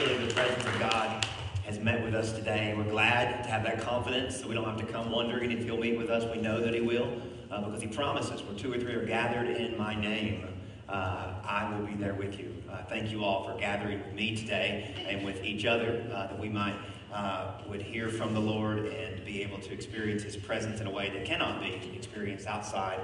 surely the presence of God has met with us today. We're glad to have that confidence so we don't have to come wondering if He'll meet with us. We know that He will uh, because He promises where two or three are gathered in my name, uh, I will be there with you. Uh, thank you all for gathering with me today and with each other uh, that we might uh, would hear from the Lord and be able to experience His presence in a way that cannot be experienced outside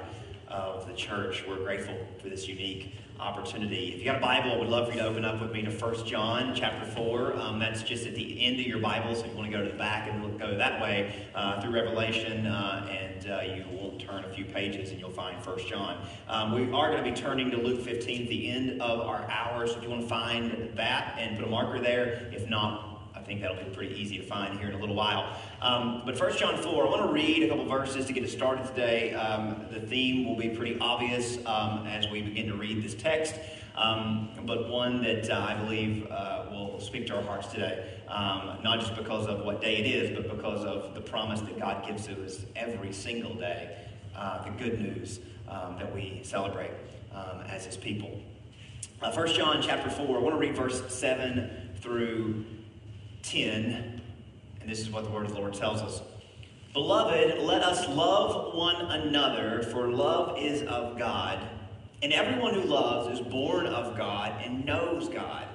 of the church. We're grateful for this unique opportunity. If you got a Bible, I would love for you to open up with me to 1 John chapter 4. Um, that's just at the end of your Bible, so you want to go to the back and go that way uh, through Revelation, uh, and uh, you will turn a few pages and you'll find 1 John. Um, we are going to be turning to Luke 15 at the end of our hour, so if you want to find that and put a marker there, if not, think that'll be pretty easy to find here in a little while. Um, but 1 John 4, I want to read a couple verses to get us started today. Um, the theme will be pretty obvious um, as we begin to read this text, um, but one that uh, I believe uh, will speak to our hearts today. Um, not just because of what day it is, but because of the promise that God gives to us every single day, uh, the good news um, that we celebrate as His people. Uh, 1 John chapter 4, I want to read verse 7 through 10, and this is what the word of the Lord tells us. Beloved, let us love one another, for love is of God. And everyone who loves is born of God and knows God.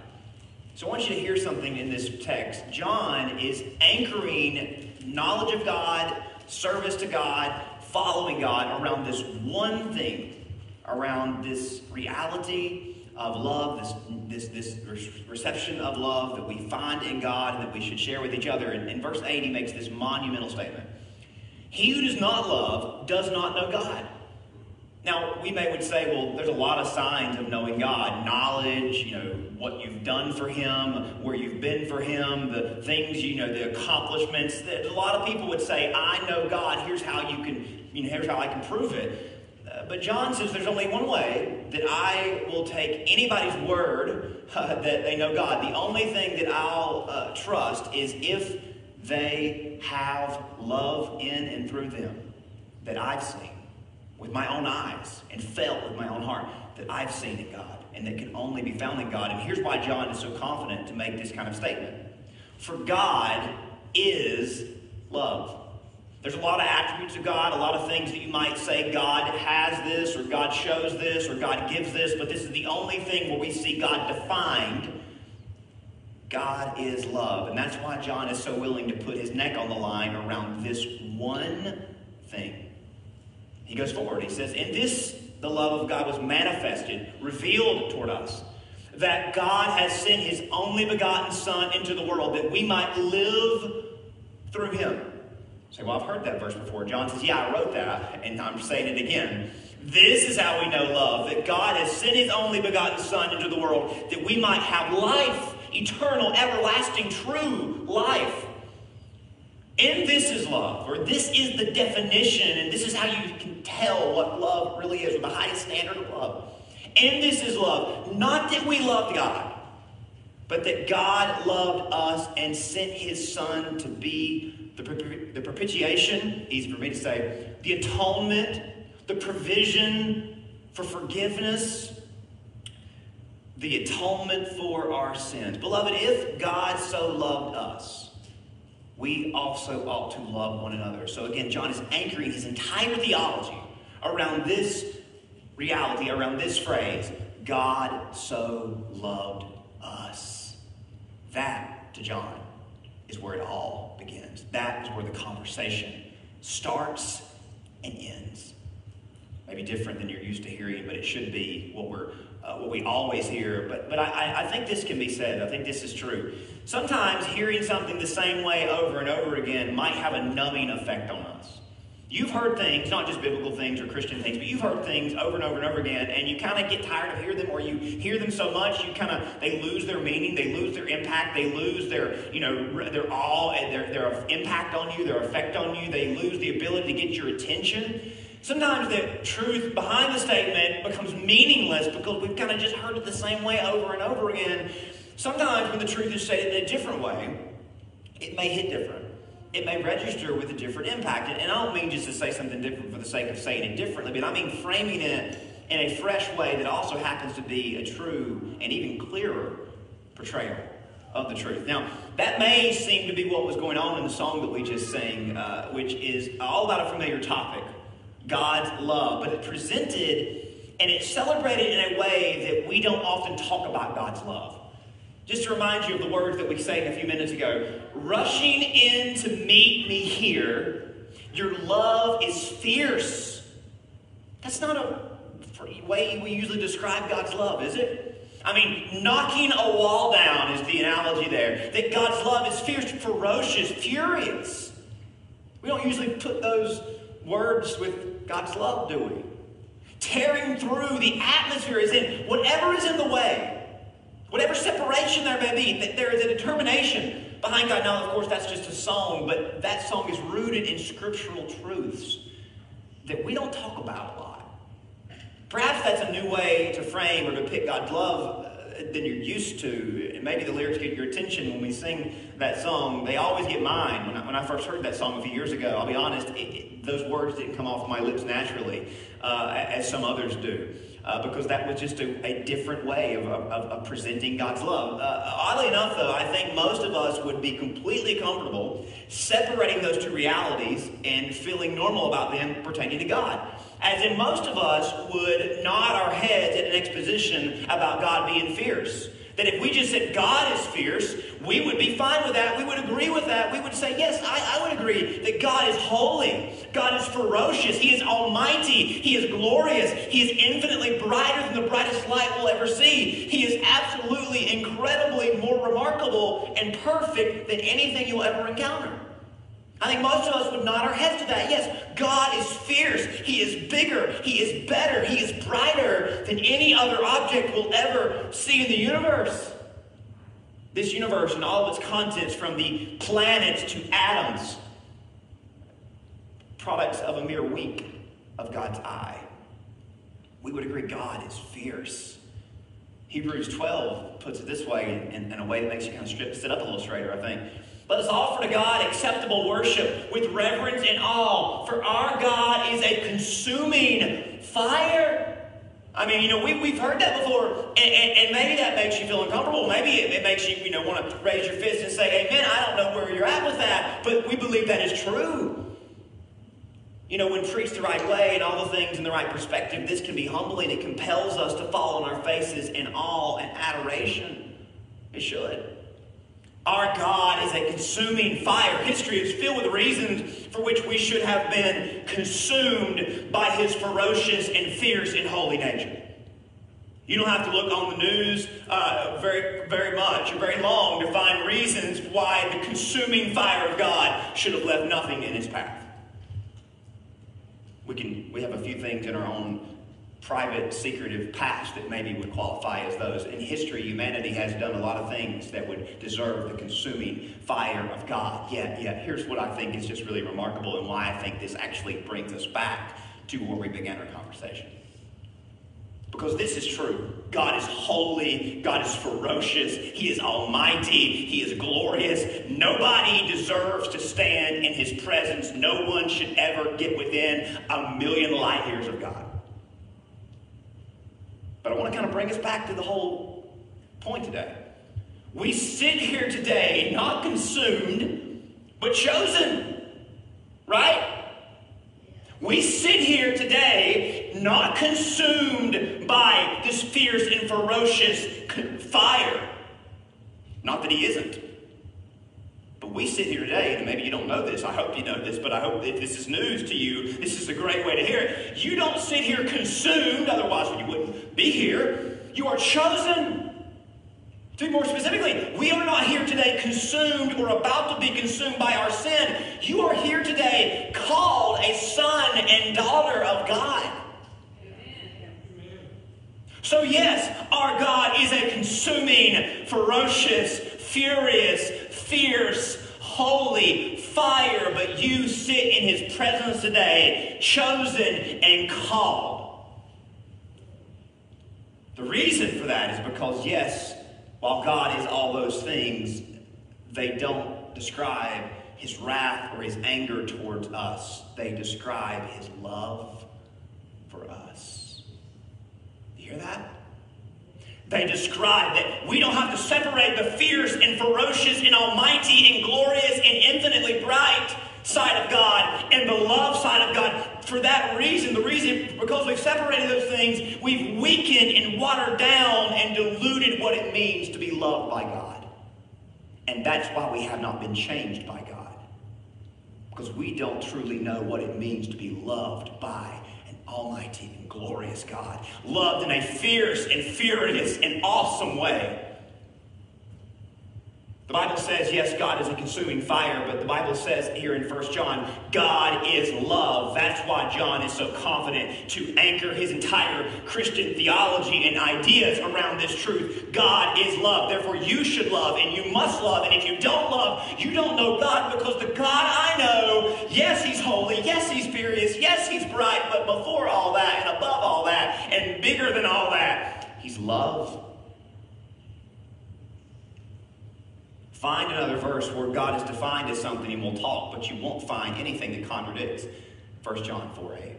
So I want you to hear something in this text. John is anchoring knowledge of God, service to God, following God around this one thing, around this reality of love, this, this, this reception of love that we find in God and that we should share with each other. And in verse 8, he makes this monumental statement He who does not love does not know God. Now, we may would say, well, there's a lot of signs of knowing God. Knowledge, you know, what you've done for Him, where you've been for Him, the things, you know, the accomplishments. A lot of people would say, I know God. Here's how you can, you know, here's how I can prove it but John says there's only one way that I will take anybody's word uh, that they know God. The only thing that I'll uh, trust is if they have love in and through them that I've seen with my own eyes and felt with my own heart that I've seen in God and that can only be found in God. And here's why John is so confident to make this kind of statement. For God is love. There's a lot of attributes of God, a lot of things that you might say God has this, or God shows this, or God gives this, but this is the only thing where we see God defined. God is love. And that's why John is so willing to put his neck on the line around this one thing. He goes forward. He says, In this, the love of God was manifested, revealed toward us, that God has sent his only begotten Son into the world that we might live through him say, well, I've heard that verse before. John says, yeah, I wrote that, and I'm saying it again. This is how we know love that God has sent his only begotten Son into the world that we might have life, eternal, everlasting, true life. And this is love, or this is the definition, and this is how you can tell what love really is, or the highest standard of love. And this is love. Not that we loved God, but that God loved us and sent his Son to be the, the propitiation, easy for me to say, the atonement, the provision for forgiveness, the atonement for our sins. Beloved, if God so loved us, we also ought to love one another. So again, John is anchoring his entire theology around this reality, around this phrase God so loved us. That, to John, is where it all. That is where the conversation starts and ends. Maybe different than you're used to hearing, but it should be what we're uh, what we always hear. But but I, I think this can be said. I think this is true. Sometimes hearing something the same way over and over again might have a numbing effect on us. You've heard things, not just biblical things or Christian things, but you've heard things over and over and over again, and you kind of get tired of hearing them, or you hear them so much, you kind of they lose their meaning, they lose their impact, they lose their you know their awe and their their impact on you, their effect on you. They lose the ability to get your attention. Sometimes the truth behind the statement becomes meaningless because we've kind of just heard it the same way over and over again. Sometimes when the truth is stated in a different way, it may hit different it may register with a different impact. And I don't mean just to say something different for the sake of saying it differently, but I mean framing it in a fresh way that also happens to be a true and even clearer portrayal of the truth. Now, that may seem to be what was going on in the song that we just sang, uh, which is all about a familiar topic God's love, but it presented and it's celebrated in a way that we don't often talk about God's love. Just to remind you of the words that we sang a few minutes ago rushing in to meet me here, your love is fierce. That's not a way we usually describe God's love, is it? I mean, knocking a wall down is the analogy there. That God's love is fierce, ferocious, furious. We don't usually put those words with God's love, do we? Tearing through the atmosphere is in whatever is in the way, whatever separation there may be, there is a determination behind God. Now, of course, that's just a song, but that song is rooted in scriptural truths that we don't talk about a lot. Perhaps that's a new way to frame or to pick God's love than you're used to. And maybe the lyrics get your attention when we sing that song. They always get mine. When I, when I first heard that song a few years ago, I'll be honest, it, it, those words didn't come off my lips naturally uh, as some others do. Uh, because that was just a, a different way of, of, of, presenting God's love. Uh, oddly enough, though, I think most of us would be completely comfortable separating those two realities and feeling normal about them pertaining to God. As in, most of us would nod our heads at an exposition about God being fierce. That if we just said God is fierce, we would be fine with that. We would agree with that. We would say, yes, I, I, would agree that God is holy. God is ferocious. He is almighty. He is glorious. He is infinitely brighter than the brightest light we'll ever see. He is absolutely, incredibly more remarkable and perfect than anything you'll ever encounter. I think most of us would nod our heads to that. Yes, God is fierce. He is bigger. He is better. He is brighter than any other object we'll ever see in the universe. This universe and all of its contents, from the planets to atoms, products of a mere week of God's eye. We would agree God is fierce. Hebrews 12 puts it this way in, in a way that makes you kind of sit up a little straighter, I think. Let us offer to God acceptable worship with reverence and awe, for our God is a consuming fire. I mean, you know, we, we've heard that before, and, and, and maybe that makes you feel uncomfortable. Maybe it, it, makes you, you know, want to raise your fist and say, Amen. I don't know where you're at with that, but we believe that is true. You know, when preached the right way and all the things in the right perspective, this can be humbling. It compels us to fall on our faces in awe and adoration. It should. Our God is a consuming fire. History is filled with reasons for which we should have been consumed by his ferocious and fierce and holy nature. You don't have to look on the news uh, very, very much or very long to find reasons why the consuming fire of God should have left nothing in his path. We can we have a few things in our own private, secretive past that maybe would qualify as those. In history, humanity has done a lot of things that would deserve the consuming fire of God. Yet, yet, here's what I think is just really remarkable and why I think this actually brings us back to where we began our conversation. Because this is true. God is holy. God is ferocious. He is almighty. He is glorious. Nobody deserves to stand in his presence. No one should ever get within a million light years of God. But I want to kind of bring us back to the whole point today. We sit here today not consumed, but chosen. Right? We sit here today not consumed by this fierce and ferocious fire. Not that he isn't. We sit here today, and maybe you don't know this. I hope you know this, but I hope if this is news to you, this is a great way to hear it. You don't sit here consumed, otherwise you wouldn't be here. You are chosen. To be more specifically, we are not here today consumed or about to be consumed by our sin. You are here today called a son and daughter of God. So, yes, our God is a consuming, ferocious, furious, fierce, holy fire, but you sit in his presence today, chosen and called. The reason for that is because, yes, while God is all those things, they don't describe his wrath or his anger towards us. They describe his love for us. You hear that? They describe that we don't have to separate the fierce and ferocious and almighty and glorious and infinitely bright side of God and the love side of God. For that reason, the reason, because we've separated those things, we've weakened and watered down and diluted what it means to be loved by God. And that's why we have not been changed by God. Because we don't truly know what it means to be loved by an almighty glorious God. Loved in a fierce and furious and awesome way. The Bible says, yes, God is a consuming fire, but the Bible says here in 1 John, God is love. That's why John is so confident to anchor his entire Christian theology and ideas around this truth. God is love. Therefore, you should love and you must love. And if you don't love, you don't know God because the God I yes, he's bright, but before all that and above all that and bigger than all that, he's love Find another verse where God is defined as something and we'll talk, but you won't find anything that contradicts 1 John 4 8.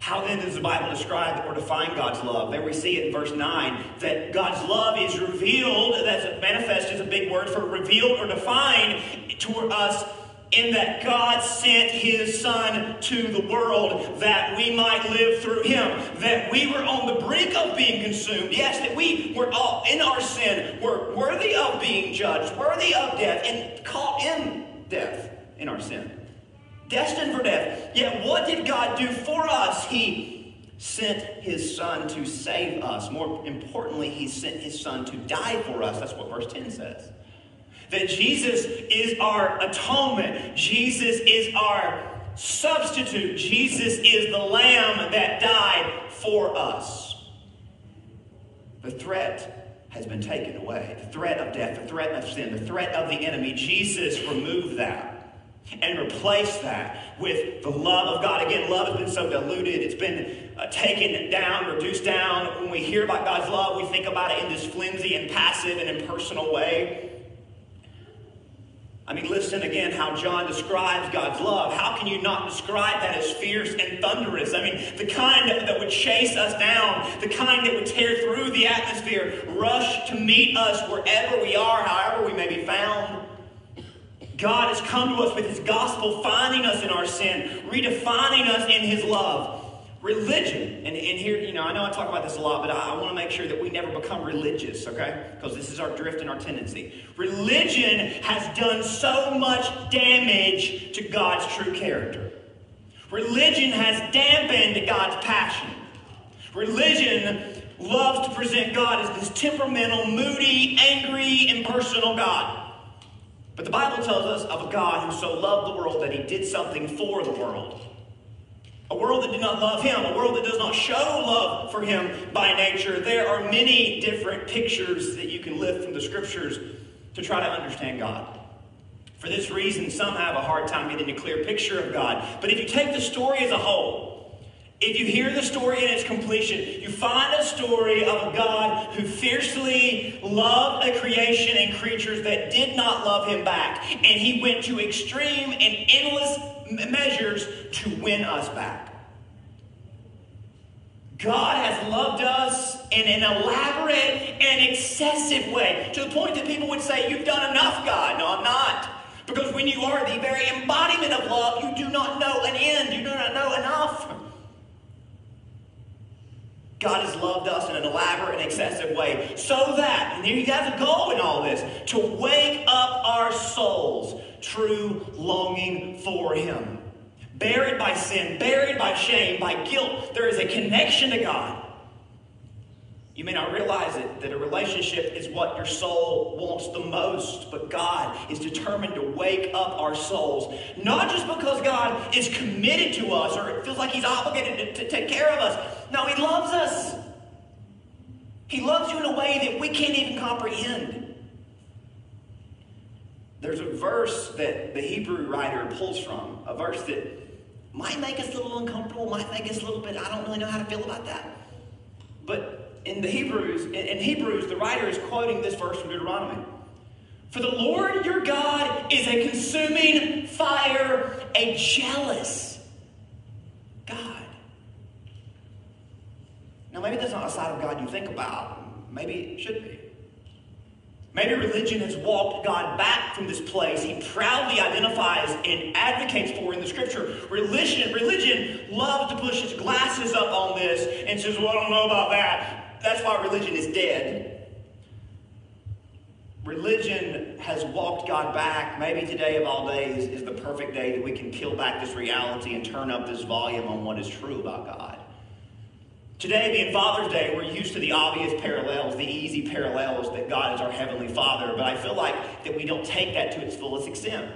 How then does the Bible describe or define God's love? There we see it in verse 9 that God's love is revealed, that's manifest is a big word for revealed or defined to us in that God sent his Son to the world that we might live through him, that we were on the brink of being consumed. Yes, that we were all in our sin, were worthy of being judged, worthy of death, and caught in death in our sin. Destined for death. Yet what did God do for us? He sent his son to save us. More importantly, he sent his son to die for us. That's what verse 10 says. That Jesus is our atonement. Jesus is our substitute. Jesus is the lamb that died for us. The threat has been taken away. The threat of death, the threat of sin, the threat of the enemy. Jesus removed that and replaced that with the love of God. Again, love has been so diluted, it's been uh, taken down, reduced down. When we hear about God's love, we think about it in this flimsy and passive and impersonal way. I mean, listen again how John describes God's love. How can you not describe that as fierce and thunderous? I mean, the kind that, would chase us down, the kind that would tear through the atmosphere, rush to meet us wherever we are, however we may be found. God has come to us with his gospel, finding us in our sin, redefining us in his love. Religion, and, and here, you know, I know I talk about this a lot, but I, I want to make sure that we never become religious, okay? Because this is our drift and our tendency. Religion has done so much damage to God's true character. Religion has dampened God's passion. Religion loves to present God as this temperamental, moody, angry, impersonal God. But the Bible tells us of a God who so loved the world that he did something for the world. A world that did not love him, a world that does not show love for him by nature. There are many different pictures that you can lift from the scriptures to try to understand God. For this reason, some have a hard time getting a clear picture of God. But if you take the story as a whole, if you hear the story in its completion, you find a story of a God who fiercely loved a creation and creatures that did not love him back. And he went to extreme and endless measures to win us back. God has loved us in an elaborate and excessive way to the point that people would say, You've done enough, God. No, I'm not. Because when you are the very embodiment of love, you do not know an end, you do not know enough. God has loved us in an elaborate and excessive way so that, and has a goal in all this, to wake up our souls true longing for Him. Buried by sin, buried by shame, by guilt, there is a connection to God. You may not realize it, that a relationship is what your soul wants the most, but God is determined to wake up our souls. Not just because God is committed to us or it feels like He's obligated to, to take care of us. No, He loves us. He loves you in a way that we can't even comprehend. There's a verse that the Hebrew writer pulls from, a verse that might make us a little uncomfortable, might make us a little bit, I don't really know how to feel about that. But in the Hebrews, in Hebrews, the writer is quoting this verse from Deuteronomy. For the Lord your God is a consuming fire, a jealous God. Now, maybe that's not a side of God you think about. Maybe it should be. Maybe religion has walked God back from this place he proudly identifies and advocates for in the scripture. Religion, religion loves to push its glasses up on this and says, Well, I don't know about that. That's why religion is dead. Religion has walked God back. Maybe today of all days is the perfect day that we can peel back this reality and turn up this volume on what is true about God. Today, being Father's Day, we're used to the obvious parallels, the easy parallels that God is our Heavenly Father, but I feel like that we don't take that to its fullest extent.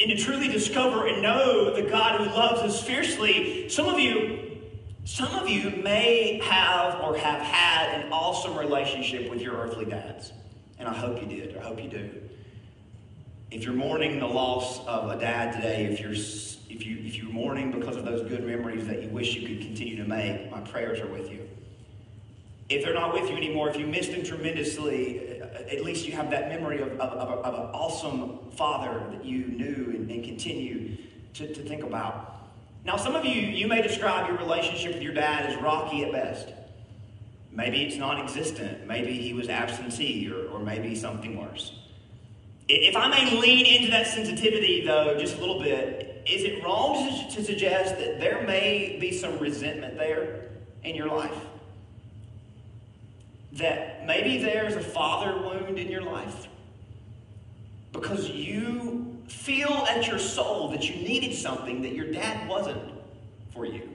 And to truly discover and know the God who loves us fiercely, some of you, some of you may have or have had an awesome relationship with your earthly dads. And I hope you did, I hope you do. If you're mourning the loss of a dad today, if you're if you if you're mourning because of those good memories that you wish you could continue to make, my prayers are with you. If they're not with you anymore, if you missed them tremendously, uh, at least you have that memory of, of, of, of an awesome father that you knew and, and continue to, to think about. Now, some of you, you may describe your relationship with your dad as rocky at best. Maybe it's non existent. Maybe he was absentee, or, or maybe something worse. If I may lean into that sensitivity, though, just a little bit, is it wrong to, suggest that there may be some resentment there in your life? That maybe there's a father wound in your life because you feel at your soul that you needed something that your dad wasn't for you.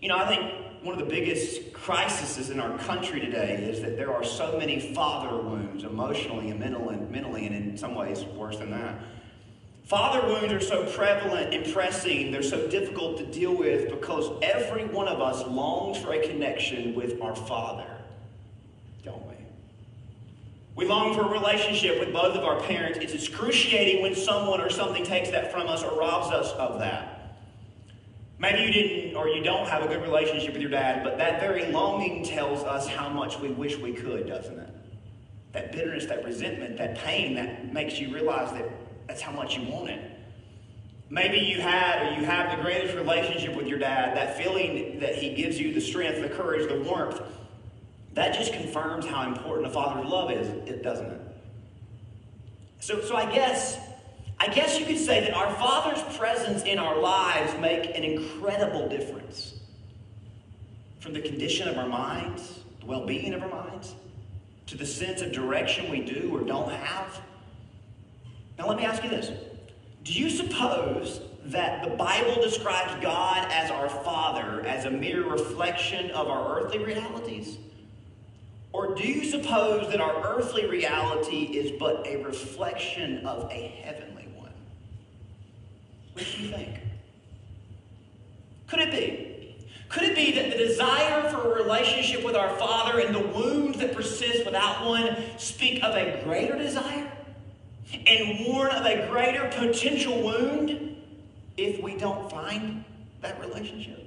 You know, I think one of the biggest crises in our country today is that there are so many father wounds, emotionally and mentally, and mentally, and in some ways worse than that. Father wounds are so prevalent and pressing, they're so difficult to deal with because every one of us longs for a connection with our Father, don't we? We long for a relationship with both of our parents. It's excruciating when someone or something takes that from us or robs us of that. Maybe you didn't or you don't have a good relationship with your dad, but that very longing tells us how much we wish we could, doesn't it? That bitterness, that resentment, that pain that makes you realize that that's how much you want it. Maybe you had or you have the greatest relationship with your dad, that feeling that he gives you the strength, the courage, the warmth. That just confirms how important a father's love is, it doesn't it? So, so I guess I guess you could say that our Father's presence in our lives make an incredible difference. From the condition of our minds, the well-being of our minds, to the sense of direction we do or don't have. Now let me ask you this. Do you suppose that the Bible describes God as our Father as a mere reflection of our earthly realities? Or do you suppose that our earthly reality is but a reflection of a heavenly what do you think? Could it be? Could it be that the desire for a relationship with our Father and the wounds that persist without one speak of a greater desire and warn of a greater potential wound if we don't find that relationship?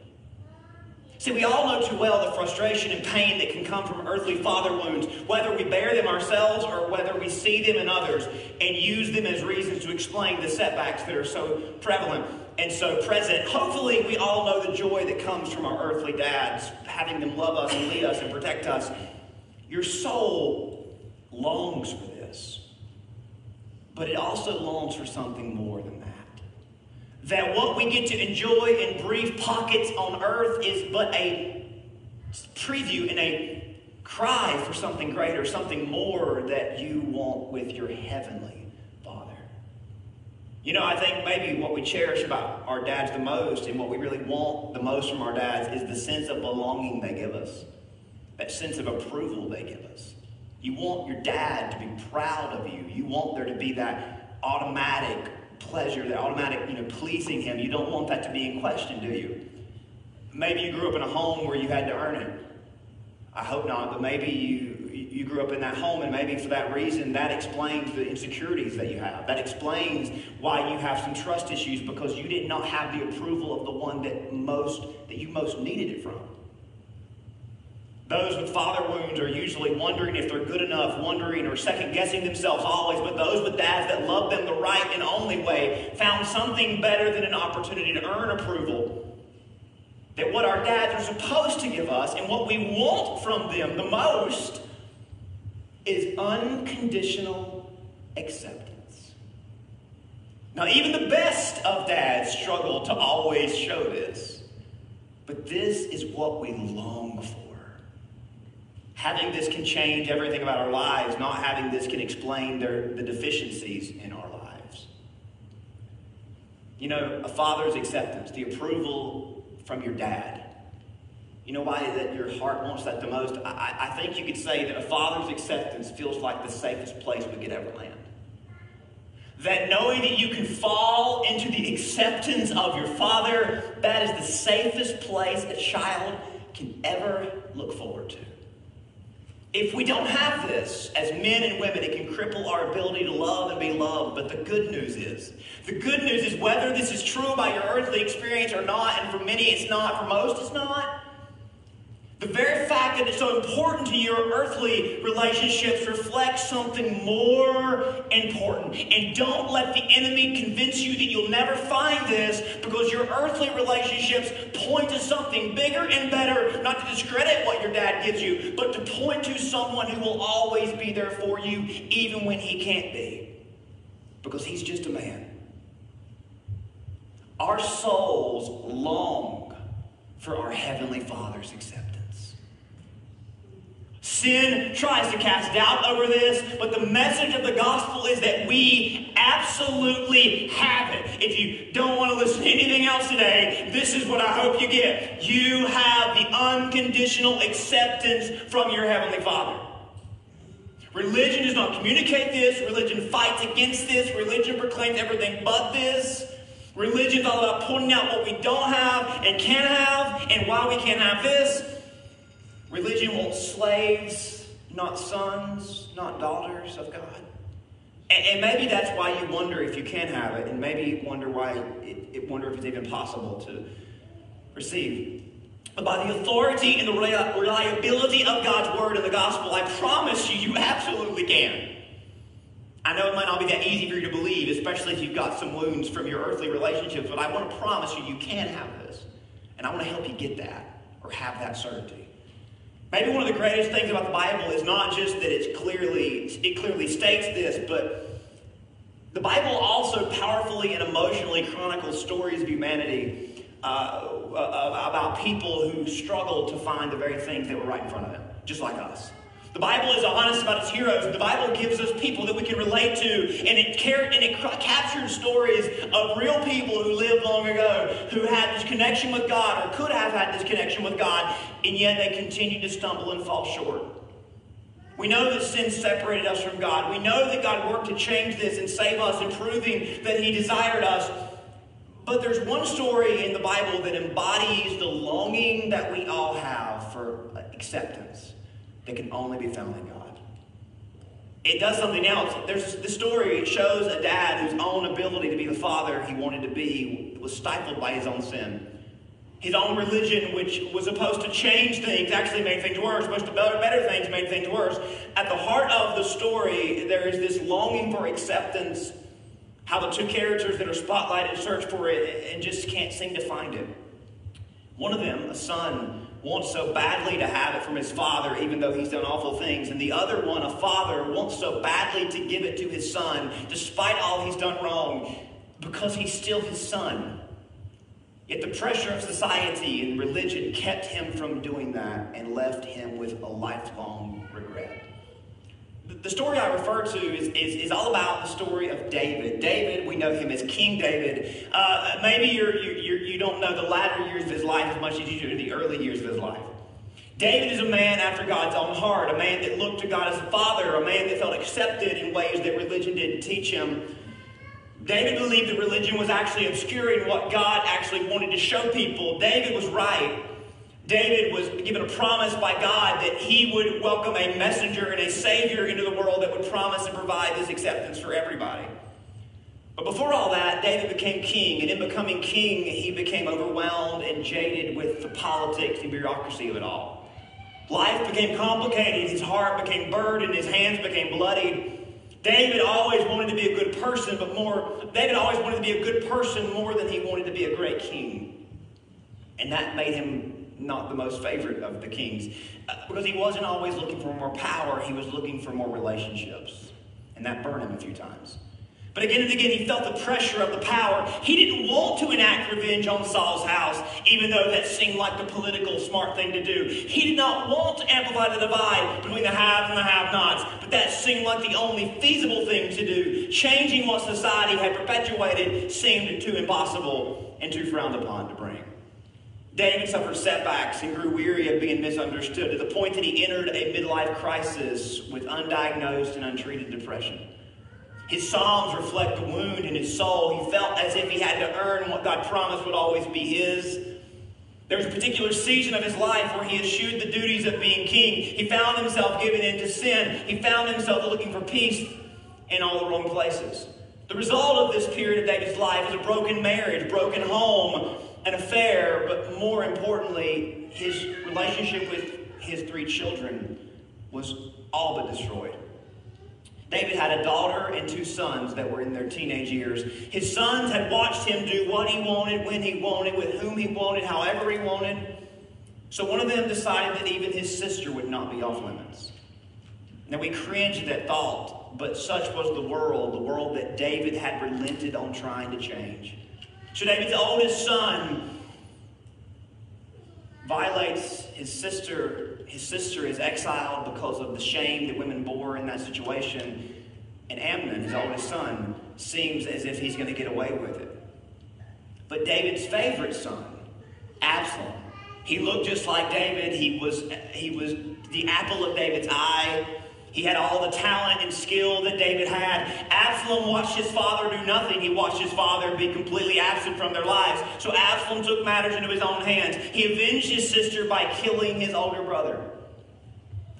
See, we all know too well the frustration and pain that can come from earthly father wounds, whether we bear them ourselves or whether we see them in others and use them as reasons to explain the setbacks that are so prevalent and so present. Hopefully, we all know the joy that comes from our earthly dads, having them love us and lead us and protect us. Your soul longs for this, but it also longs for something more than that that what we get to enjoy in brief pockets on earth is but a preview and a cry for something greater, something more that you want with your heavenly Father. You know, I think maybe what we cherish about our dads the most and what we really want the most from our dads is the sense of belonging they give us, that sense of approval they give us. You want your dad to be proud of you. You want there to be that automatic pleasure, that automatic, you know, pleasing him. You don't want that to be in question, do you? Maybe you grew up in a home where you had to earn it. I hope not, but maybe you you grew up in that home, and maybe for that reason, that explains the insecurities that you have. That explains why you have some trust issues because you did not have the approval of the one that most that you most needed it from. Those with father wounds are usually wondering if they're good enough, wondering or second guessing themselves always. But those with dads that love them the right and only way found something better than an opportunity to earn approval. that what our dads are supposed to give us and what we want from them the most is unconditional acceptance. Now, even the best of dads struggle to always show this, but this is what we long for. Having this can change everything about our lives, not having this can explain their, the deficiencies in our lives. You know, a father's acceptance, the approval from your dad. You know why that your heart wants that the most? I, I think you could say that a father's acceptance feels like the safest place we could ever land. That knowing that you can fall into the acceptance of your father, that is the safest place a child can ever look forward to. If we don't have this as men and women, it can cripple our ability to love and be loved. But the good news is, the good news is whether this is true by your earthly experience or not, and for many it's not, for most it's not, the very fact that it's so important to your earthly relationships reflects something more important. And don't let the enemy convince you that you'll never find this because your earthly relationships point to something bigger and better, not to discredit what your dad gives you, but to point to someone who will always be there for you even when he can't be. Because he's just a man. Our souls long for our Heavenly Father's acceptance. Sin tries to cast doubt over this, but the message of the gospel is that we absolutely have it. If you don't want to listen to anything else today, this is what I hope you get. You have the unconditional acceptance from your Heavenly Father. Religion does not communicate this. Religion fights against this. Religion proclaims everything but this. Religion is all about pointing out what we don't have and can't have and why we can't have this. Religion wants slaves, not sons, not daughters of God. And, and, maybe that's why you wonder if you can have it, and maybe you wonder why it, it wonder if it's even possible to receive. But by the authority and the reliability of God's word and the gospel, I promise you, you absolutely can. I know it might not be that easy for you to believe, especially if you've got some wounds from your earthly relationships, but I want to promise you, you can have this. And I want to help you get that or have that certainty. Maybe one of the greatest things about the Bible is not just that it's clearly it clearly states this, but the Bible also powerfully and emotionally chronicles stories of humanity uh, uh, about people who struggled to find the very things that were right in front of them, just like us. The Bible is honest about its heroes. The Bible gives us people that we can relate to, and it, car- and it captures stories of real people who lived long ago, who had this connection with God, or could have had this connection with God, and yet they continue to stumble and fall short. We know that sin separated us from God. We know that God worked to change this and save us, and proving that He desired us. But there's one story in the Bible that embodies the longing that we all have for acceptance that can only be found in God. It does something else. There's this story. Shows a dad whose own ability to be the father he wanted to be was stifled by his own sin. His own religion, which was supposed to change things, actually made things worse. Supposed to better, better things made things worse. At the heart of the story, there is this longing for acceptance. How the two characters that are spotlighted search for it and just can't seem to find it. One of them, a son, wants so badly to have it from his father, even though he's done awful things. And the other one, a father, wants so badly to give it to his son, despite all he's done wrong, because he's still his son. Yet the pressure of society and religion kept him from doing that and left him with a lifelong. The story I refer to is, is, is, all about the story of David. David, we know him as King David. Uh, maybe you're, you're, you do not know the latter years of his life as much as you do the early years of his life. David is a man after God's own heart, a man that looked to God as a father, a man that felt accepted in ways that religion didn't teach him. David believed that religion was actually obscuring what God actually wanted to show people. David was right. David was given a promise by God that he would welcome a messenger and a savior into the world that would promise and provide this acceptance for everybody. But before all that, David became king, and in becoming king, he became overwhelmed and jaded with the politics and bureaucracy of it all. Life became complicated, his heart became burdened, his hands became bloodied. David always wanted to be a good person, but more, David always wanted to be a good person more than he wanted to be a great king. And that made him not the most favorite of the kings uh, because he wasn't always looking for more power, he was looking for more relationships. And that burned him a few times. But again and again, he felt the pressure of the power. He didn't want to enact revenge on Saul's house, even though that seemed like the political smart thing to do. He did not want to amplify the divide between the haves and the have nots, but that seemed like the only feasible thing to do. Changing what society had perpetuated seemed too impossible and too frowned upon to bring. David suffered setbacks and grew weary of being misunderstood to the point that he entered a midlife crisis with undiagnosed and untreated depression. His Psalms reflect the wound in his soul. He felt as if he had to earn what God promised would always be his. There was a particular season of his life where he eschewed the duties of being king. He found himself giving in to sin. He found himself looking for peace in all the wrong places. The result of this period of David's life is a broken marriage, broken home, an affair, but more importantly, his relationship with his three children was all but destroyed. David had a daughter and two sons that were in their teenage years. His sons had watched him do what he wanted, when he wanted, with whom he wanted, however he wanted. So one of them decided that even his sister would not be off limits. Now we cringe at that thought, but such was the world, the world that David had relented on trying to change. So David's oldest son violates his sister. His sister is exiled because of the shame that women bore in that situation. And Amnon, his oldest son, seems as if he's going to get away with it. But David's favorite son, Absalom, he looked just like David. He was, he was the apple of David's eye. He had all the talent and skill that David had. Absalom watched his father do nothing. He watched his father be completely absent from their lives. So Absalom took matters into his own hands. He avenged his sister by killing his older brother.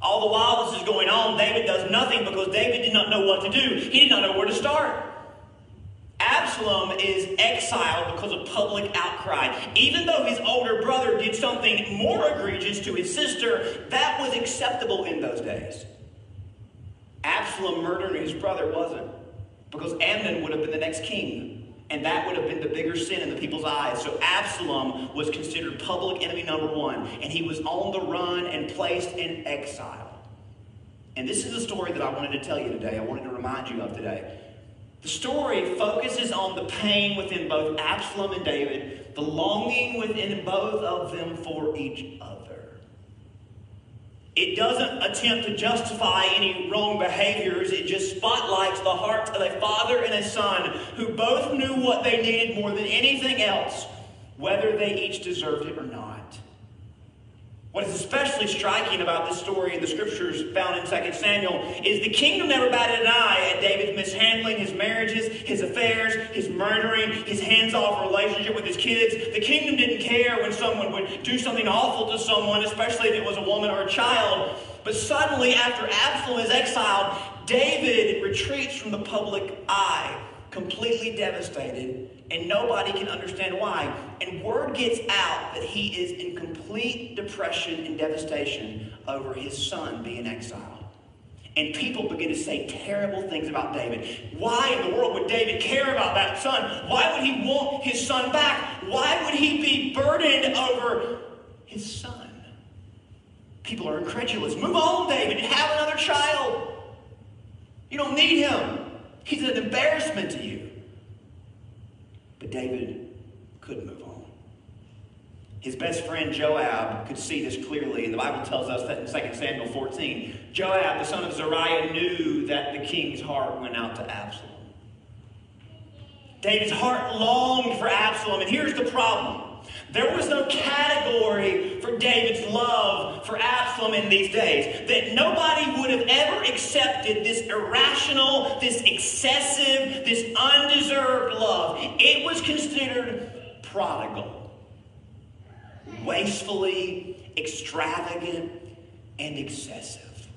All the while this is going on, David does nothing because David did not know what to do. He did not know where to start. Absalom is exiled because of public outcry. Even though his older brother did something more egregious to his sister, that was acceptable in those days. Absalom murdering his brother wasn't. Because Amnon would have been the next king. And that would have been the bigger sin in the people's eyes. So Absalom was considered public enemy number one. And he was on the run and placed in exile. And this is the story that I wanted to tell you today. I wanted to remind you of today. The story focuses on the pain within both Absalom and David, the longing within both of them for each other. It doesn't attempt to justify any wrong behaviors. It just spotlights the hearts of a father and a son who both knew what they needed more than anything else, whether they each deserved it or not. What is especially striking about this story in the scriptures found in 2 Samuel is the kingdom never batted an eye at David's mishandling his marriages, his affairs, his murdering, his hands off relationship with his kids. The kingdom didn't care when someone would do something awful to someone, especially if it was a woman or a child. But suddenly, after Absalom is exiled, David retreats from the public eye, completely devastated and nobody can understand why. And word gets out that he is in complete depression and devastation over his son being exiled. And people begin to say terrible things about David. Why in the world would David care about that son? Why would he want his son back? Why would he be burdened over his son? People are incredulous. Move on, David. Have another child. You don't need him. He's an embarrassment to you. But David couldn't move on. His best friend Joab could see this clearly, and the Bible tells us that in 2 Samuel 14. Joab, the son of Zeruiah, knew that the king's heart went out to Absalom. David's heart longed for Absalom, and here's the problem there was no category for David's love for Absalom in these days. That nobody would have ever accepted this irrational, this excessive, this undeserved love. It was considered prodigal, wastefully extravagant, and excessive.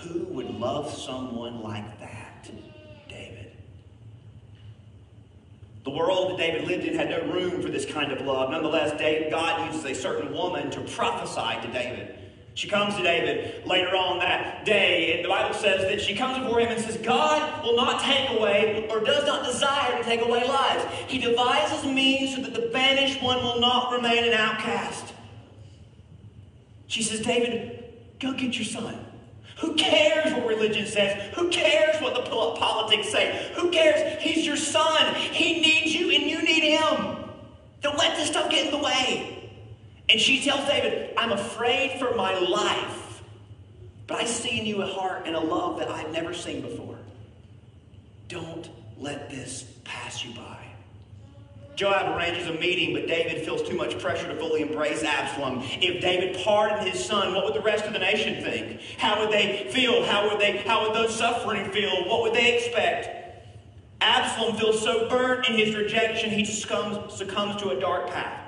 Who would love someone like that? The world that David lived in had no room for this kind of love. Nonetheless, God uses a certain woman to prophesy to David. She comes to David later on that day, and the Bible says that she comes before him and says, God will not take away or does not desire to take away lives. He devises means so that the banished one will not remain an outcast. She says, David, go get your son. Who cares what religion says? Who cares what the politics say? Who cares? He's your son. He needs you and you need him. Don't let this stuff get in the way. And she tells David, I'm afraid for my life, but I see in you a heart and a love that I've never seen before. Don't let this pass you by. Joab arranges a meeting, but David feels too much pressure to fully embrace Absalom. If David pardoned his son, what would the rest of the nation think? How would they feel? How would they how would those suffering feel? What would they expect? Absalom feels so burnt in his rejection, he succumbs, succumbs to a dark path.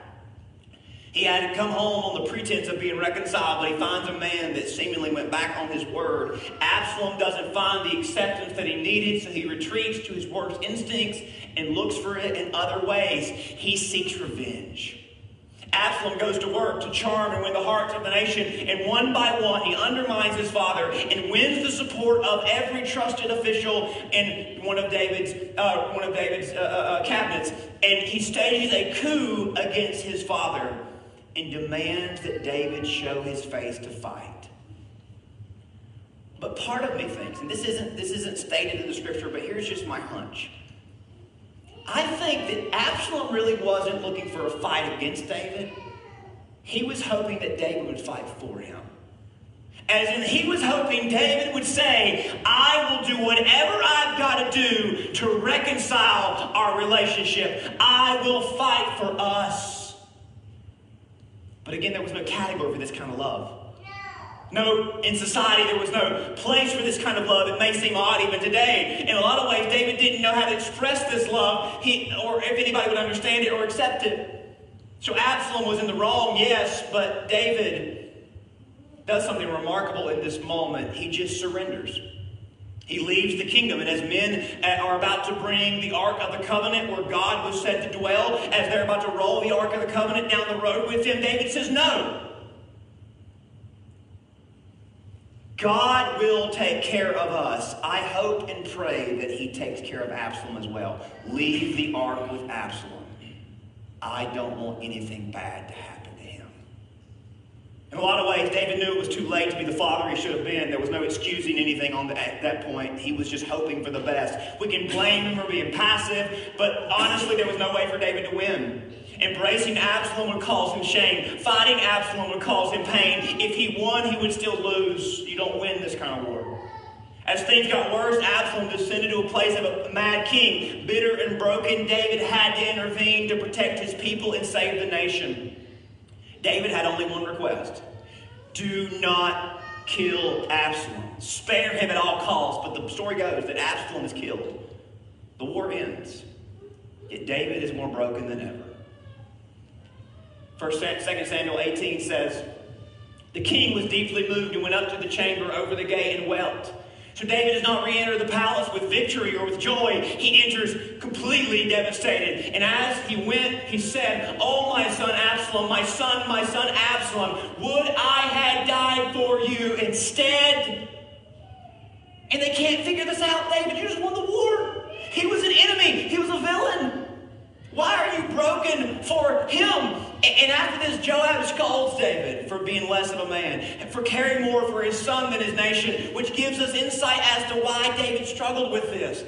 He had come home on the pretense of being reconciled, but he finds a man that seemingly went back on his word. Absalom doesn't find the acceptance that he needed, so he retreats to his worst instincts and looks for it in other ways. He seeks revenge. Absalom goes to work to charm and win the hearts of the nation, and one by one he undermines his father and wins the support of every trusted official in one of David's uh, one of David's uh, uh, uh cabinets, and he stages a coup against his father and demands that David show his face to fight. But part of me thinks, and this isn't, this isn't stated in the scripture, but here's just my hunch. I think that Absalom really wasn't looking for a fight against David. He was hoping that David would fight for him. As in, he was hoping David would say, I will do whatever I've got to do to reconcile our relationship. I will fight for us. But again, there was no category for this kind of love. No, in society, there was no place for this kind of love. It may seem odd even today. In a lot of ways, David didn't know how to express this love, he, or if anybody would understand it or accept it. So Absalom was in the wrong, yes, but David does something remarkable in this moment. He just surrenders. He leaves the kingdom, and as men uh, are about to bring the Ark of the Covenant where God was said to dwell, as they're about to roll the Ark of the Covenant down the road with him, David says, No. God will take care of us. I hope and pray that he takes care of Absalom as well. Leave the ark with Absalom. I don't want anything bad to happen. In a lot of ways, David knew it was too late to be the father he should have been. There was no excusing anything on the, at that point. He was just hoping for the best. We can blame him for being passive, but honestly, there was no way for David to win. Embracing Absalom would cause him shame. Fighting Absalom would cause him pain. If he won, he would still lose. You don't win this kind of war. As things got worse, Absalom descended to a place of a mad king. Bitter and broken, David had to intervene to protect his people and save the nation. David had only one request do not kill Absalom. Spare him at all costs. But the story goes that Absalom is killed. The war ends. Yet David is more broken than ever. First, Second Samuel 18 says, The king was deeply moved and went up to the chamber over the gate and wept. So David does not re-enter the palace with victory or with joy. He enters completely devastated. And as he went, he said, Oh, my son Absalom, my son, my son Absalom, would I had died for you instead? And they can't figure this out, David. You just won the war. He was an enemy. He was a villain. Why are you broken for him? And after this, Joab scolds David for being less of a man, for caring more for his son than his nation, which gives us insight as to why David struggled with this.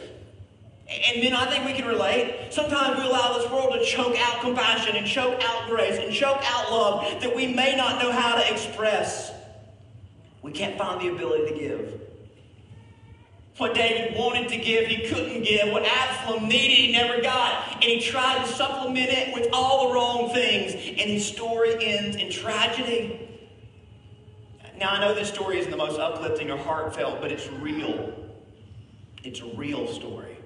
And then I think we can relate. Sometimes we allow this world to choke out compassion and choke out grace and choke out love that we may not know how to express. We can't find the ability to give. What David wanted to give, he couldn't give. What Absalom needed, he never got. And he tried to supplement it with all the wrong things. And his story ends in tragedy. Now, I know this story isn't the most uplifting or heartfelt, but it's real. It's a real story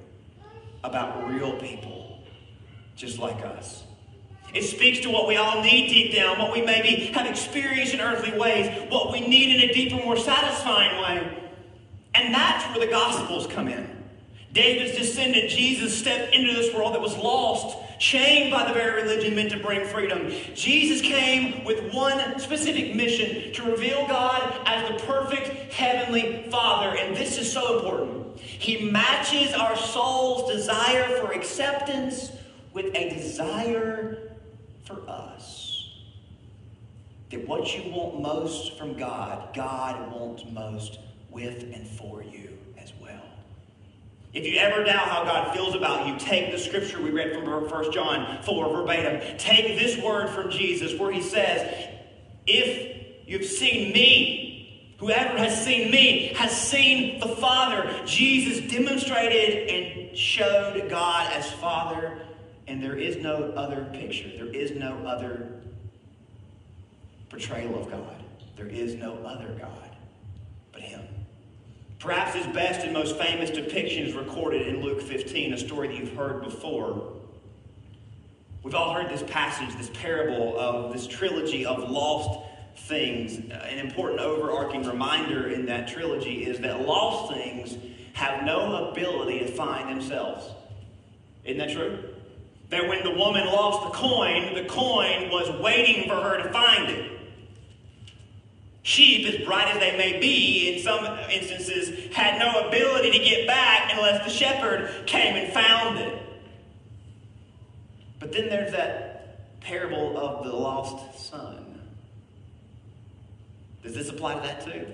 about real people just like us. It speaks to what we all need deep down, what we maybe have experienced in earthly ways, what we need in a deeper, more satisfying way. And that's where the Gospels come in. David's descendant, Jesus, stepped into this world that was lost, chained by the very religion meant to bring freedom. Jesus came with one specific mission to reveal God as the perfect heavenly Father. And this is so important. He matches our soul's desire for acceptance with a desire for us. That what you want most from God, God wants most with and for you. As well. If you ever doubt how God feels about you, take the scripture we read from 1 John 4 verbatim. Take this word from Jesus where he says, If you've seen me, whoever has seen me has seen the Father. Jesus demonstrated and showed God as Father, and there is no other picture. There is no other portrayal of God. There is no other God. Perhaps his best and most famous depiction is recorded in Luke 15, a story that you've heard before. We've all heard this passage, this parable of this trilogy of lost things. An important overarching reminder in that trilogy is that lost things have no ability to find themselves. Isn't that true? That when the woman lost the coin, the coin was waiting for her to find it. Sheep, as bright as they may be, in some instances, had no ability to get back unless the shepherd came and found it. But then there's that parable of the lost son. Does this apply to that too?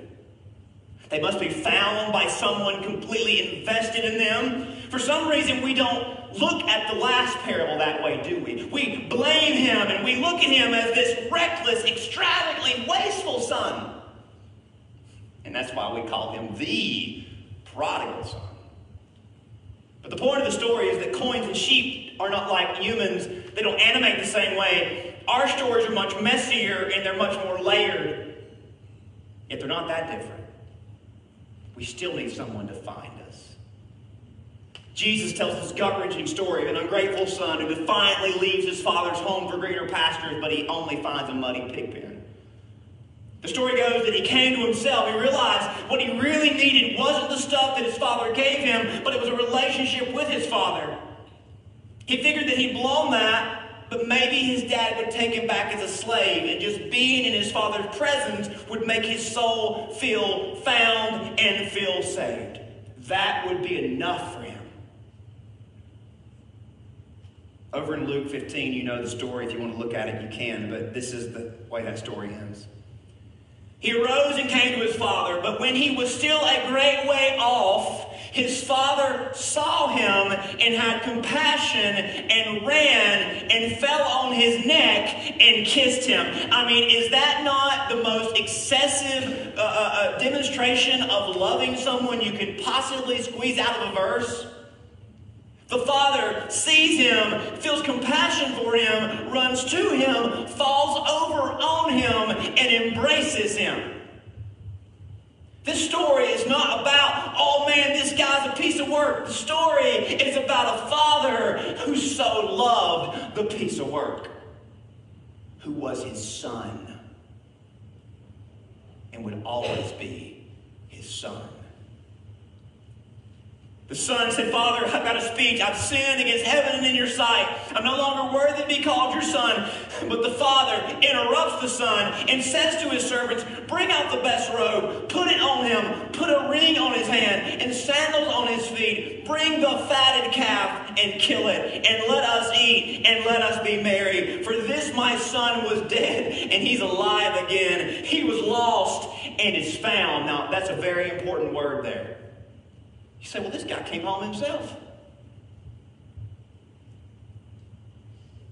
They must be found by someone completely invested in them. For some reason, we don't look at the last parable that way, do we? We blame him and we look at him as this reckless, extravagantly wasteful son. And that's why we call him the prodigal son. But the point of the story is that coins and sheep are not like humans, they don't animate the same way. Our stories are much messier and they're much more layered. Yet they're not that different we still need someone to find. Jesus tells this gut wrenching story of an ungrateful son who defiantly leaves his father's home for greener pastures, but he only finds a muddy pig pen. The story goes that he came to himself. He realized what he really needed wasn't the stuff that his father gave him, but it was a relationship with his father. He figured that he'd blown that but maybe his dad would take him back as a slave, and just being in his father's presence would make his soul feel found and feel saved. That would be enough for him. Over in Luke 15, you know the story. If you want to look at it, you can, but this is the way that story ends. He arose and came to his father, but when he was still a great way off, his father saw him and had compassion and ran and fell on his neck and kissed him. I mean, is that not the most excessive uh, uh, uh, demonstration of loving someone you could possibly squeeze out of a verse? The father sees him, feels compassion for him, runs to him, falls over on him, and embraces him. This story is not about, oh man, this guy's a piece of work. The story is about a father who so loved the piece of work, who was his son and would always be his son. The son said, Father, I've got a speech. I've sinned against heaven and in your sight. I'm no longer worthy to be called your son. But the father interrupts the son and says to his servants, Bring out the best robe, put it on him, put a ring on his hand, and sandals on his feet. Bring the fatted calf and kill it, and let us eat, and let us be merry. For this my son was dead, and he's alive again. He was lost and is found. Now, that's a very important word there. You say, well, this guy came home himself.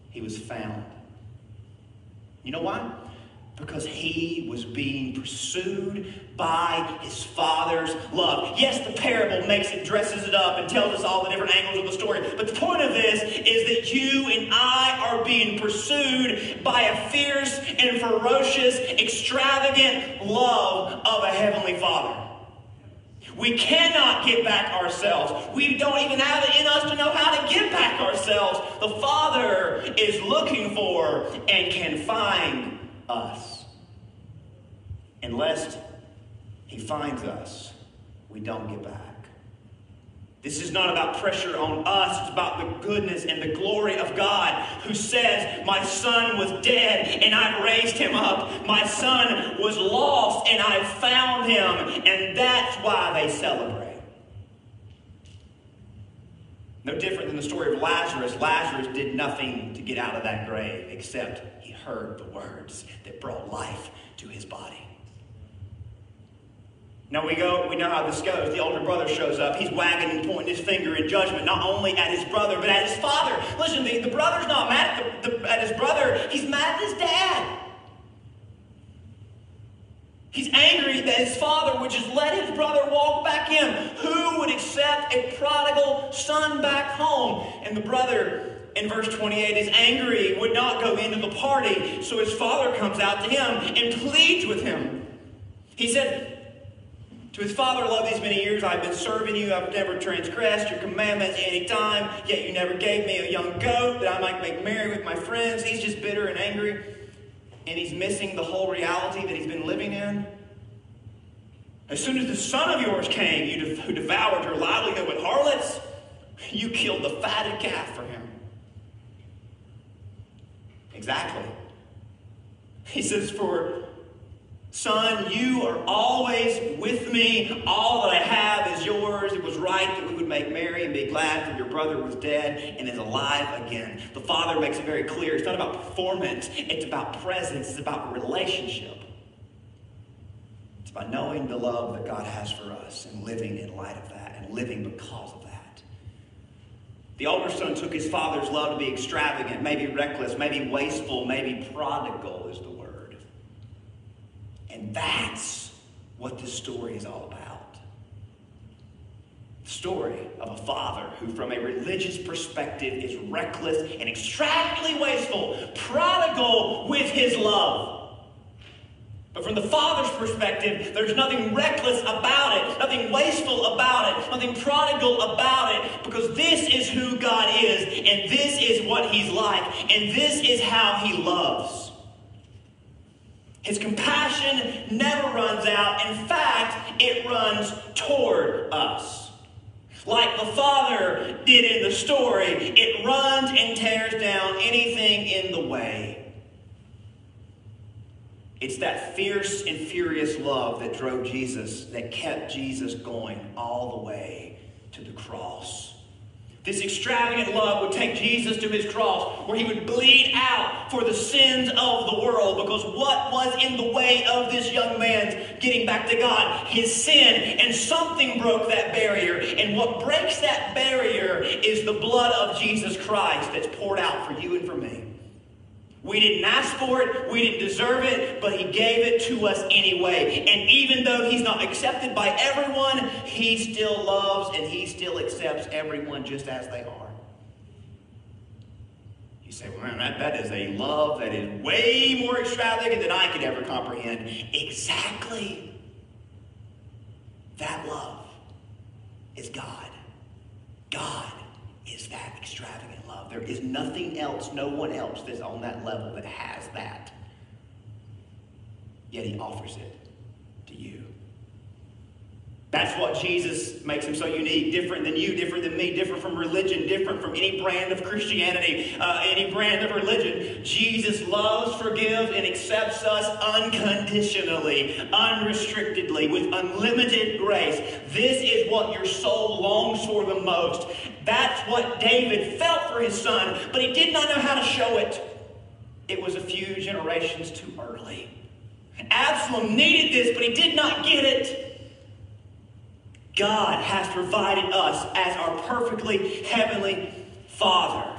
He was found. You know why? Because he was being pursued by his father's love. Yes, the parable makes it, dresses it up, and tells us all the different angles of the story. But the point of this is that you and I are being pursued by a fierce and ferocious, extravagant love of a heavenly father. We cannot get back ourselves. We don't even have it in us to know how to get back ourselves. The Father is looking for and can find us. Unless He finds us, we don't get back. This is not about pressure on us. It's about the goodness and the glory of God who says, My son was dead and I've raised him up. My son was lost and I've found him. And that's why they celebrate. No different than the story of Lazarus. Lazarus did nothing to get out of that grave except he heard the words that brought life to his body. Now we go, we know how this goes. The older brother shows up. He's wagging and pointing his finger in judgment, not only at his brother, but at his father. Listen, the, the brother's not mad at, the, the, at his brother, he's mad at his dad. He's angry that his father would just let his brother walk back in. Who would accept a prodigal son back home? And the brother in verse 28 is angry, would not go into the party. So his father comes out to him and pleads with him. He said, to his father, love these many years I've been serving you. I've never transgressed your commandments any time, yet you never gave me a young goat that I might make merry with my friends. He's just bitter and angry, and he's missing the whole reality that he's been living in. As soon as the son of yours came, you who devoured your livelihood with harlots, you killed the fatted calf for him. Exactly. He says, For Son, you are always with me. All that I have is yours. It was right that we would make merry and be glad, for your brother was dead and is alive again. The Father makes it very clear. It's not about performance, it's about presence, it's about relationship. It's about knowing the love that God has for us and living in light of that and living because of that. The older son took his father's love to be extravagant, maybe reckless, maybe wasteful, maybe prodigal is the. And that's what this story is all about. The story of a father who, from a religious perspective, is reckless and extravagantly wasteful, prodigal with his love. But from the father's perspective, there's nothing reckless about it, nothing wasteful about it, nothing prodigal about it, because this is who God is, and this is what he's like, and this is how he loves. His compassion never runs out. In fact, it runs toward us. Like the Father did in the story, it runs and tears down anything in the way. It's that fierce and furious love that drove Jesus, that kept Jesus going all the way to the cross. This extravagant love would take Jesus to his cross, where he would bleed out for the sins of the world. Because what was in the way of this young man's getting back to God? His sin. And something broke that barrier. And what breaks that barrier is the blood of Jesus Christ that's poured out for you and for me. We didn't ask for it, we didn't deserve it, but He gave it to us anyway. And even though He's not accepted by everyone, He still loves and He still accepts everyone just as they are. You say, well, man, that, that is a love that is way more extravagant than I could ever comprehend. Exactly. That love is God. God is that extravagant love. There is nothing else, no one else that's on that level that has that. Yet he offers it to you. That's what Jesus makes him so unique, different than you, different than me, different from religion, different from any brand of Christianity, uh, any brand of religion. Jesus loves, forgives, and accepts us unconditionally, unrestrictedly, with unlimited grace. This is what your soul longs for the most. That's what David felt for his son, but he did not know how to show it. It was a few generations too early. Absalom needed this, but he did not get it. God has provided us as our perfectly heavenly Father.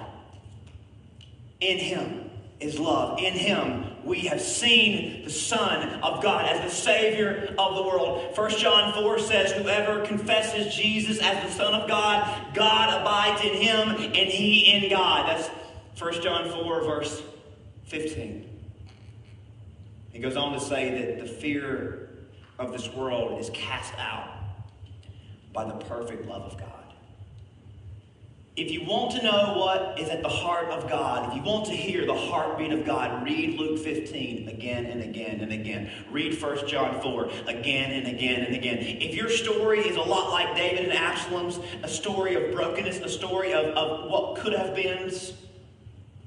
In Him is love. In Him we have seen the Son of God as the Savior of the world. 1 John 4 says, Whoever confesses Jesus as the Son of God, God abides in him and he in God. That's 1 John 4, verse 15. He goes on to say that the fear of this world is cast out by the perfect love of God. If you want to know what is at the heart of God, if you want to hear the heartbeat of God, read Luke 15 again and again and again. Read 1 John 4 again and again and again. If your story is a lot like David and Absalom's, a story of brokenness, a story of, of what could have been,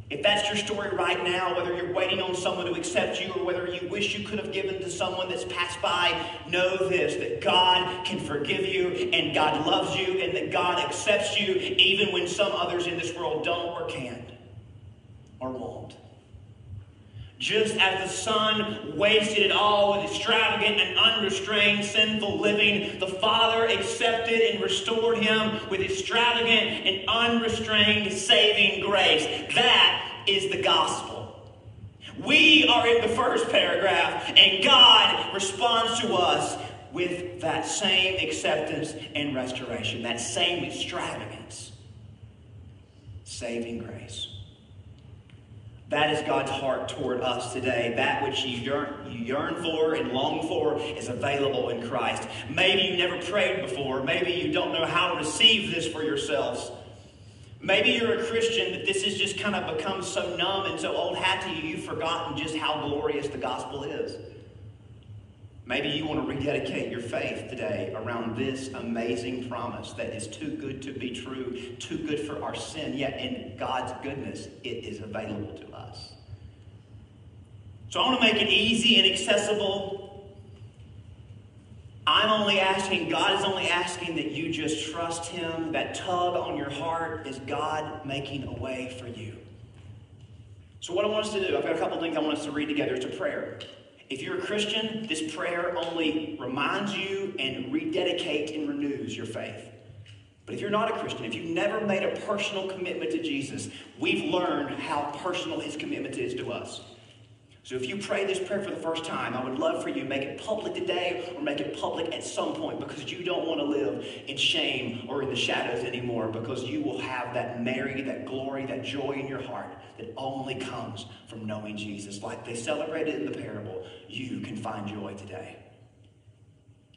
if that's your story right now, whether you're waiting on someone to accept you or whether you wish you could have given to someone that's passed by, know this that God can forgive you and God loves you and that God accepts you even when some others in this world don't or can't or won't. Just as the son wasted it all with extravagant and unrestrained sinful living, the Father accepted and restored him with extravagant and unrestrained saving grace. That is the gospel. We are in the first paragraph, and God responds to us with that same acceptance and restoration, that same extravagance, saving grace. That is God's heart toward us today. That which you yearn, you yearn for and long for is available in Christ. Maybe you never prayed before. Maybe you don't know how to receive this for yourselves. Maybe you're a Christian, that this has just kind of become so numb and so old hat to you, you've forgotten just how glorious the gospel is. Maybe you want to rededicate your faith today around this amazing promise that is too good to be true, too good for our sin, yet in God's goodness, it is available to us. So I want to make it easy and accessible. I'm only asking, God is only asking that you just trust Him. That tug on your heart is God making a way for you. So, what I want us to do, I've got a couple things I want us to read together. It's a prayer. If you're a Christian, this prayer only reminds you and rededicates and renews your faith. But if you're not a Christian, if you've never made a personal commitment to Jesus, we've learned how personal his commitment is to us. So if you pray this prayer for the first time, I would love for you to make it public today or make it public at some point because you don't want to live in shame or in the shadows anymore because you will have that merry, that glory, that joy in your heart that only comes from knowing Jesus. Like they celebrated in the parable, you can find joy today.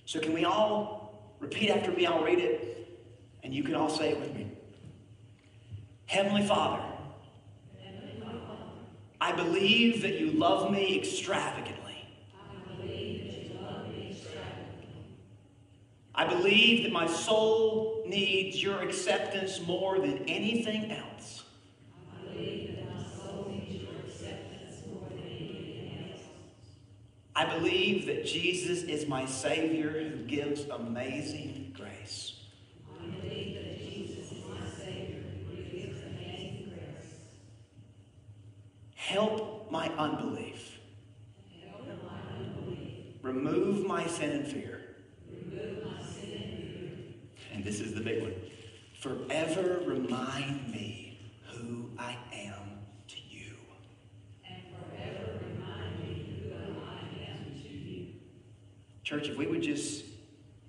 So can we all repeat after me? I'll read it and you can all say it with me. Heavenly Father, I believe that you love me extravagantly. I believe that my soul needs your acceptance more than anything else. I believe that my soul needs your acceptance more than anything else. I believe that Jesus is my Savior who gives amazing grace. I believe that Jesus is my Savior who gives amazing grace. Help my unbelief. Help my unbelief. Remove my sin and fear. And this is the big one. Forever remind me who I am to you. And forever remind me who I am to you. Church, if we would just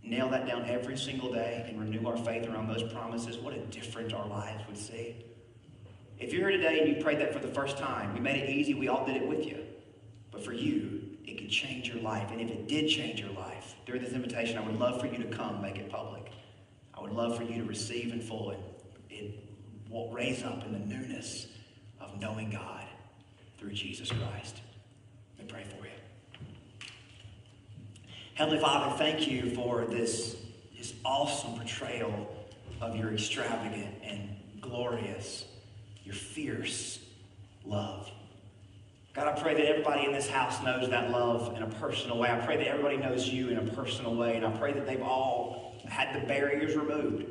nail that down every single day and renew our faith around those promises, what a difference our lives would see. If you're here today and you prayed that for the first time, we made it easy, we all did it with you. But for you, it could change your life. And if it did change your life, during this invitation, I would love for you to come make it public. I would love for you to receive in full and, and raise up in the newness of knowing God through Jesus Christ. Let pray for you. Heavenly Father, thank you for this, this awesome portrayal of your extravagant and glorious, your fierce love. God, I pray that everybody in this house knows that love in a personal way. I pray that everybody knows you in a personal way. And I pray that they've all had the barriers removed.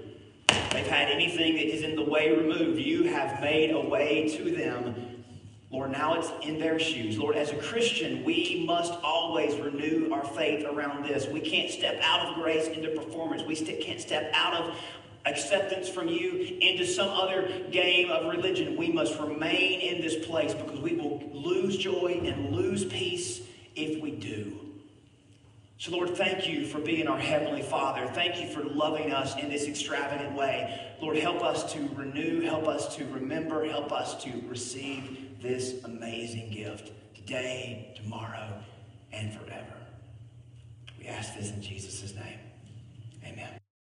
They've had anything that is in the way removed. You have made a way to them. Lord, now it's in their shoes. Lord, as a Christian, we must always renew our faith around this. We can't step out of grace into performance. We can't step out of acceptance from you into some other game of religion. We must remain in this place because we will lose joy and lose peace if we do. So, Lord, thank you for being our Heavenly Father. Thank you for loving us in this extravagant way. Lord, help us to renew, help us to remember, help us to receive this amazing gift today, tomorrow, and forever. We ask this in Jesus' name. Amen.